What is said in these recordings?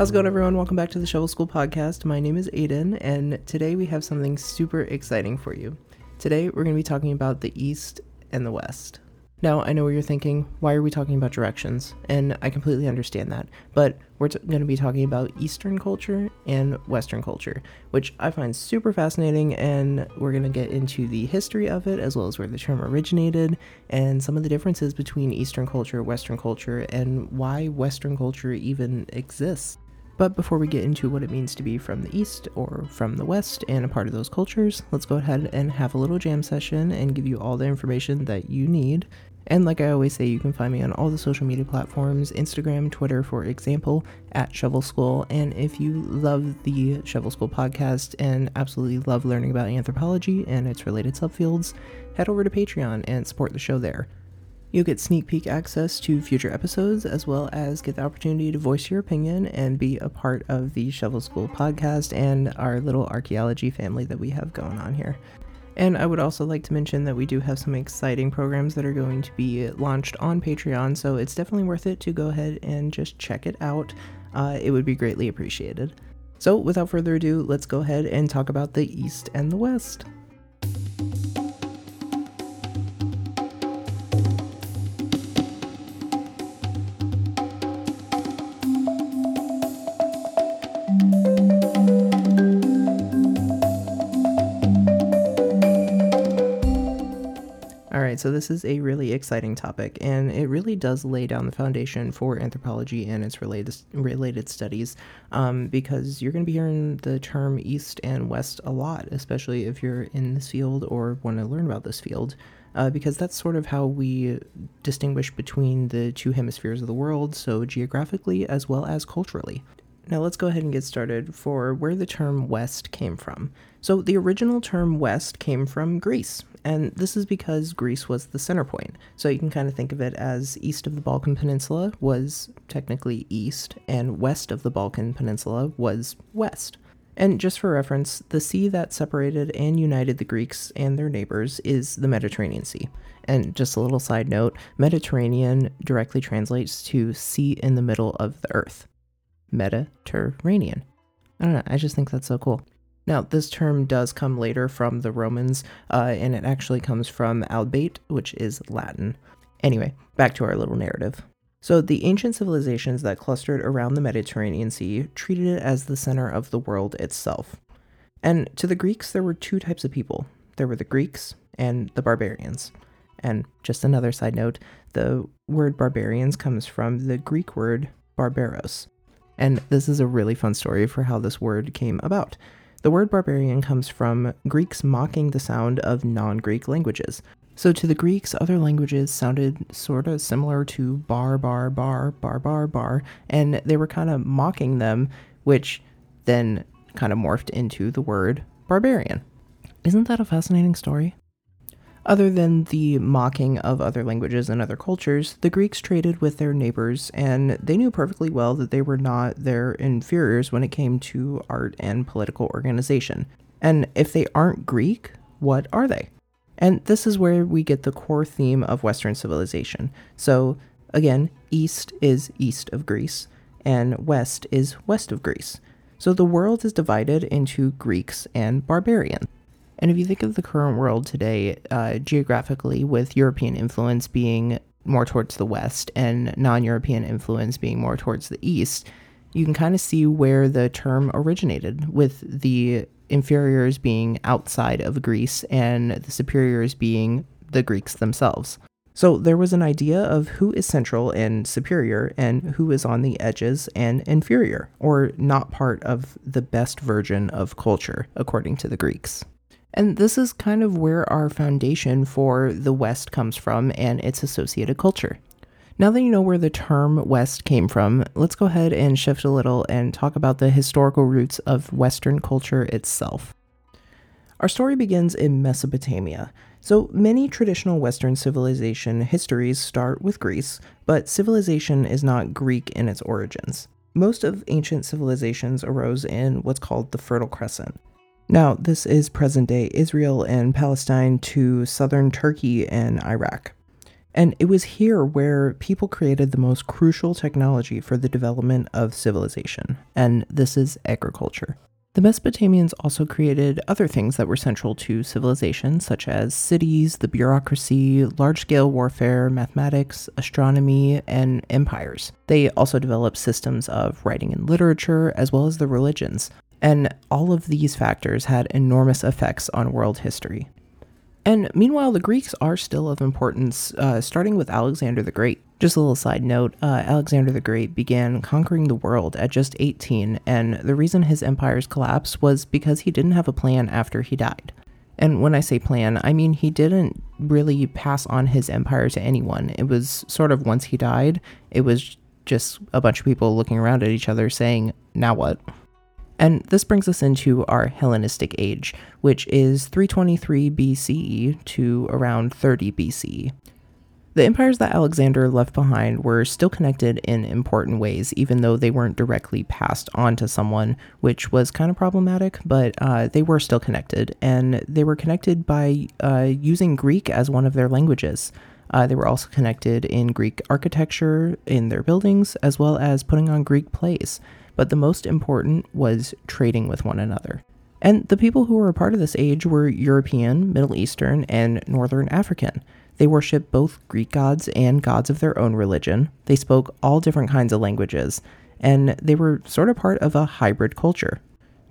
How's it going, everyone? Welcome back to the Shovel School podcast. My name is Aiden, and today we have something super exciting for you. Today, we're going to be talking about the East and the West. Now, I know what you're thinking. Why are we talking about directions? And I completely understand that. But we're t- going to be talking about Eastern culture and Western culture, which I find super fascinating. And we're going to get into the history of it, as well as where the term originated, and some of the differences between Eastern culture, Western culture, and why Western culture even exists. But before we get into what it means to be from the East or from the West and a part of those cultures, let's go ahead and have a little jam session and give you all the information that you need and like I always say, you can find me on all the social media platforms Instagram, Twitter, for example, at Shovel School. And if you love the Shovel School podcast and absolutely love learning about anthropology and its related subfields, head over to Patreon and support the show there. You'll get sneak peek access to future episodes, as well as get the opportunity to voice your opinion and be a part of the Shovel School podcast and our little archaeology family that we have going on here. And I would also like to mention that we do have some exciting programs that are going to be launched on Patreon, so it's definitely worth it to go ahead and just check it out. Uh, it would be greatly appreciated. So, without further ado, let's go ahead and talk about the East and the West. So this is a really exciting topic, and it really does lay down the foundation for anthropology and its related related studies, um, because you're going to be hearing the term East and West a lot, especially if you're in this field or want to learn about this field. Uh, because that's sort of how we distinguish between the two hemispheres of the world, so geographically as well as culturally. Now let's go ahead and get started for where the term West came from. So the original term West came from Greece, and this is because Greece was the center point. So you can kind of think of it as east of the Balkan Peninsula was technically east, and west of the Balkan Peninsula was west. And just for reference, the sea that separated and united the Greeks and their neighbors is the Mediterranean Sea. And just a little side note Mediterranean directly translates to sea in the middle of the earth. Mediterranean. I don't know, I just think that's so cool. Now, this term does come later from the Romans, uh, and it actually comes from albate, which is Latin. Anyway, back to our little narrative. So, the ancient civilizations that clustered around the Mediterranean Sea treated it as the center of the world itself. And to the Greeks, there were two types of people there were the Greeks and the barbarians. And just another side note the word barbarians comes from the Greek word barbaros. And this is a really fun story for how this word came about. The word barbarian comes from Greeks mocking the sound of non Greek languages. So to the Greeks, other languages sounded sort of similar to bar, bar, bar, bar, bar, bar, and they were kind of mocking them, which then kind of morphed into the word barbarian. Isn't that a fascinating story? Other than the mocking of other languages and other cultures, the Greeks traded with their neighbors, and they knew perfectly well that they were not their inferiors when it came to art and political organization. And if they aren't Greek, what are they? And this is where we get the core theme of Western civilization. So, again, East is east of Greece, and West is west of Greece. So the world is divided into Greeks and barbarians. And if you think of the current world today, uh, geographically, with European influence being more towards the west and non European influence being more towards the east, you can kind of see where the term originated, with the inferiors being outside of Greece and the superiors being the Greeks themselves. So there was an idea of who is central and superior and who is on the edges and inferior, or not part of the best version of culture, according to the Greeks. And this is kind of where our foundation for the West comes from and its associated culture. Now that you know where the term West came from, let's go ahead and shift a little and talk about the historical roots of Western culture itself. Our story begins in Mesopotamia. So many traditional Western civilization histories start with Greece, but civilization is not Greek in its origins. Most of ancient civilizations arose in what's called the Fertile Crescent. Now, this is present day Israel and Palestine to southern Turkey and Iraq. And it was here where people created the most crucial technology for the development of civilization, and this is agriculture. The Mesopotamians also created other things that were central to civilization, such as cities, the bureaucracy, large scale warfare, mathematics, astronomy, and empires. They also developed systems of writing and literature, as well as the religions. And all of these factors had enormous effects on world history. And meanwhile, the Greeks are still of importance, uh, starting with Alexander the Great. Just a little side note uh, Alexander the Great began conquering the world at just 18, and the reason his empire's collapsed was because he didn't have a plan after he died. And when I say plan, I mean he didn't really pass on his empire to anyone. It was sort of once he died, it was just a bunch of people looking around at each other saying, now what? And this brings us into our Hellenistic age, which is 323 BCE to around 30 BCE. The empires that Alexander left behind were still connected in important ways, even though they weren't directly passed on to someone, which was kind of problematic, but uh, they were still connected. And they were connected by uh, using Greek as one of their languages. Uh, they were also connected in Greek architecture in their buildings, as well as putting on Greek plays but the most important was trading with one another. And the people who were a part of this age were European, Middle Eastern, and Northern African. They worshiped both Greek gods and gods of their own religion. They spoke all different kinds of languages, and they were sort of part of a hybrid culture.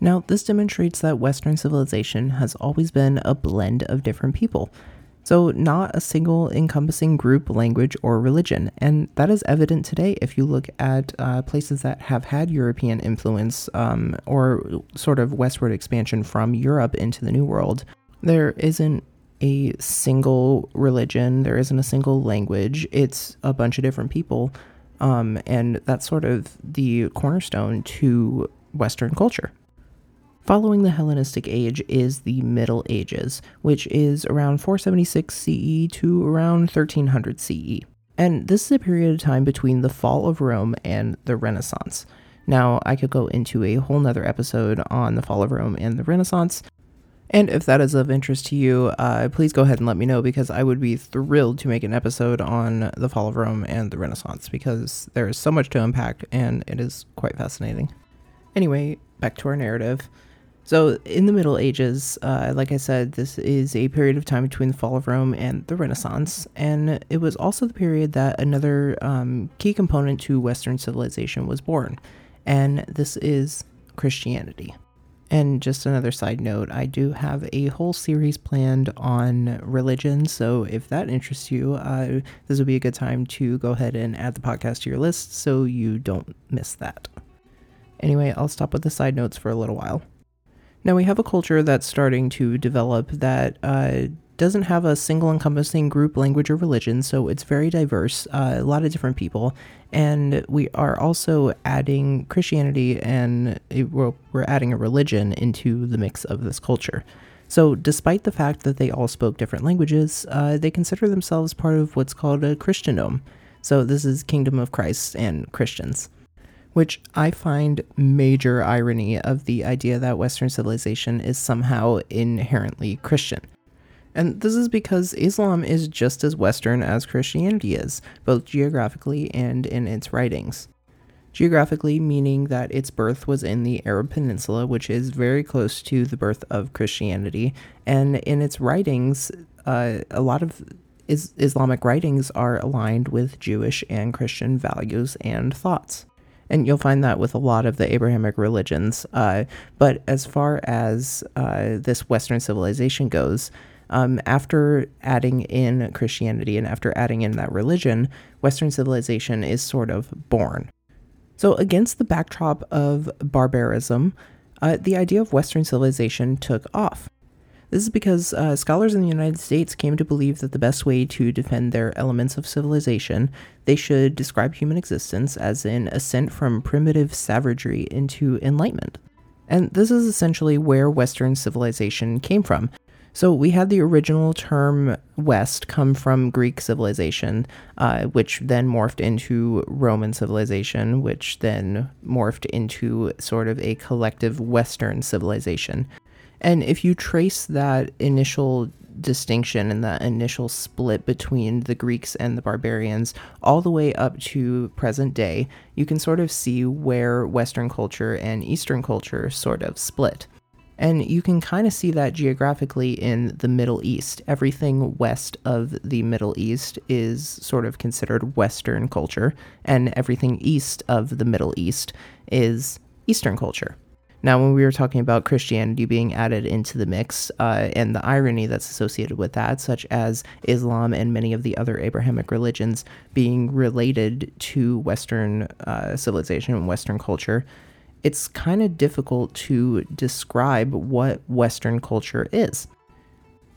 Now, this demonstrates that Western civilization has always been a blend of different people. So, not a single encompassing group, language, or religion. And that is evident today if you look at uh, places that have had European influence um, or sort of westward expansion from Europe into the New World. There isn't a single religion, there isn't a single language, it's a bunch of different people. Um, and that's sort of the cornerstone to Western culture. Following the Hellenistic Age is the Middle Ages, which is around 476 CE to around 1300 CE. And this is a period of time between the fall of Rome and the Renaissance. Now, I could go into a whole nother episode on the fall of Rome and the Renaissance. And if that is of interest to you, uh, please go ahead and let me know because I would be thrilled to make an episode on the fall of Rome and the Renaissance because there is so much to unpack and it is quite fascinating. Anyway, back to our narrative. So, in the Middle Ages, uh, like I said, this is a period of time between the fall of Rome and the Renaissance, and it was also the period that another um, key component to Western civilization was born, and this is Christianity. And just another side note, I do have a whole series planned on religion, so if that interests you, uh, this would be a good time to go ahead and add the podcast to your list so you don't miss that. Anyway, I'll stop with the side notes for a little while. Now we have a culture that's starting to develop that uh, doesn't have a single encompassing group, language, or religion, so it's very diverse, uh, a lot of different people. And we are also adding Christianity and we're adding a religion into the mix of this culture. So, despite the fact that they all spoke different languages, uh, they consider themselves part of what's called a Christendom. So, this is Kingdom of Christ and Christians which I find major irony of the idea that Western civilization is somehow inherently Christian. And this is because Islam is just as Western as Christianity is, both geographically and in its writings. Geographically, meaning that its birth was in the Arab Peninsula, which is very close to the birth of Christianity, and in its writings, uh, a lot of is- Islamic writings are aligned with Jewish and Christian values and thoughts and you'll find that with a lot of the Abrahamic religions. Uh, but as far as uh, this Western civilization goes, um, after adding in Christianity and after adding in that religion, Western civilization is sort of born. So, against the backdrop of barbarism, uh, the idea of Western civilization took off. This is because uh, scholars in the United States came to believe that the best way to defend their elements of civilization, they should describe human existence as an ascent from primitive savagery into enlightenment. And this is essentially where Western civilization came from. So we had the original term West come from Greek civilization, uh, which then morphed into Roman civilization, which then morphed into sort of a collective Western civilization. And if you trace that initial distinction and that initial split between the Greeks and the barbarians, all the way up to present day, you can sort of see where Western culture and Eastern culture sort of split. And you can kind of see that geographically in the Middle East. Everything west of the Middle East is sort of considered Western culture, and everything east of the Middle East is Eastern culture. Now, when we were talking about Christianity being added into the mix uh, and the irony that's associated with that, such as Islam and many of the other Abrahamic religions being related to Western uh, civilization and Western culture, it's kind of difficult to describe what Western culture is.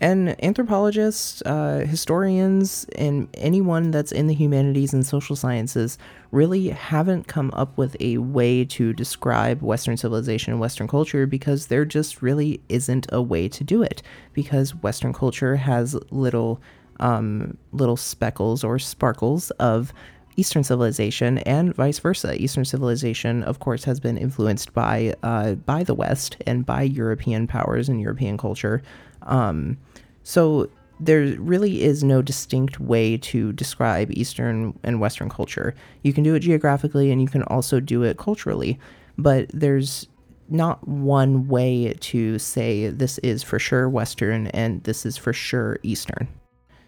And anthropologists, uh, historians, and anyone that's in the humanities and social sciences really haven't come up with a way to describe Western civilization and Western culture because there just really isn't a way to do it. Because Western culture has little, um, little speckles or sparkles of Eastern civilization and vice versa. Eastern civilization, of course, has been influenced by uh, by the West and by European powers and European culture. Um, so there really is no distinct way to describe Eastern and Western culture. You can do it geographically and you can also do it culturally, but there's not one way to say this is for sure Western and this is for sure Eastern.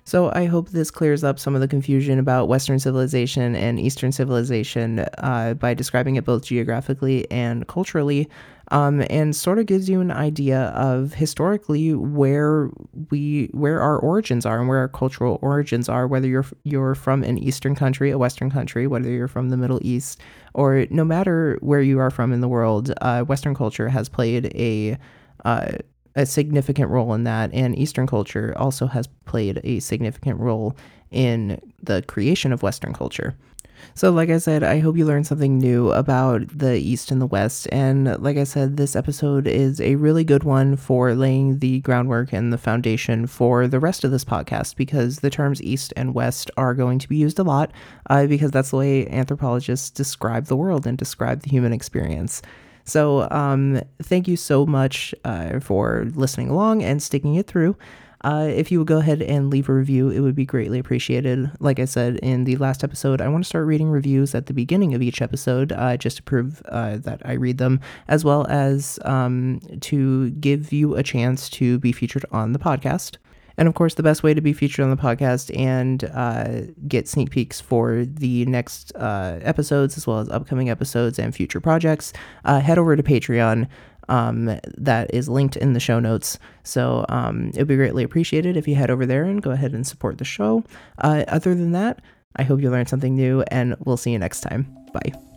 So I hope this clears up some of the confusion about Western civilization and Eastern civilization uh, by describing it both geographically and culturally um, and sort of gives you an idea of historically where we where our origins are and where our cultural origins are. Whether you're you're from an Eastern country, a Western country, whether you're from the Middle East, or no matter where you are from in the world, uh, Western culture has played a uh, a significant role in that, and Eastern culture also has played a significant role in the creation of Western culture. So, like I said, I hope you learned something new about the East and the West. And like I said, this episode is a really good one for laying the groundwork and the foundation for the rest of this podcast because the terms East and West are going to be used a lot uh, because that's the way anthropologists describe the world and describe the human experience. So, um, thank you so much uh, for listening along and sticking it through. Uh, if you would go ahead and leave a review, it would be greatly appreciated. Like I said in the last episode, I want to start reading reviews at the beginning of each episode uh, just to prove uh, that I read them, as well as um, to give you a chance to be featured on the podcast. And of course, the best way to be featured on the podcast and uh, get sneak peeks for the next uh, episodes, as well as upcoming episodes and future projects, uh, head over to Patreon um, that is linked in the show notes. So um, it would be greatly appreciated if you head over there and go ahead and support the show. Uh, other than that, I hope you learned something new, and we'll see you next time. Bye.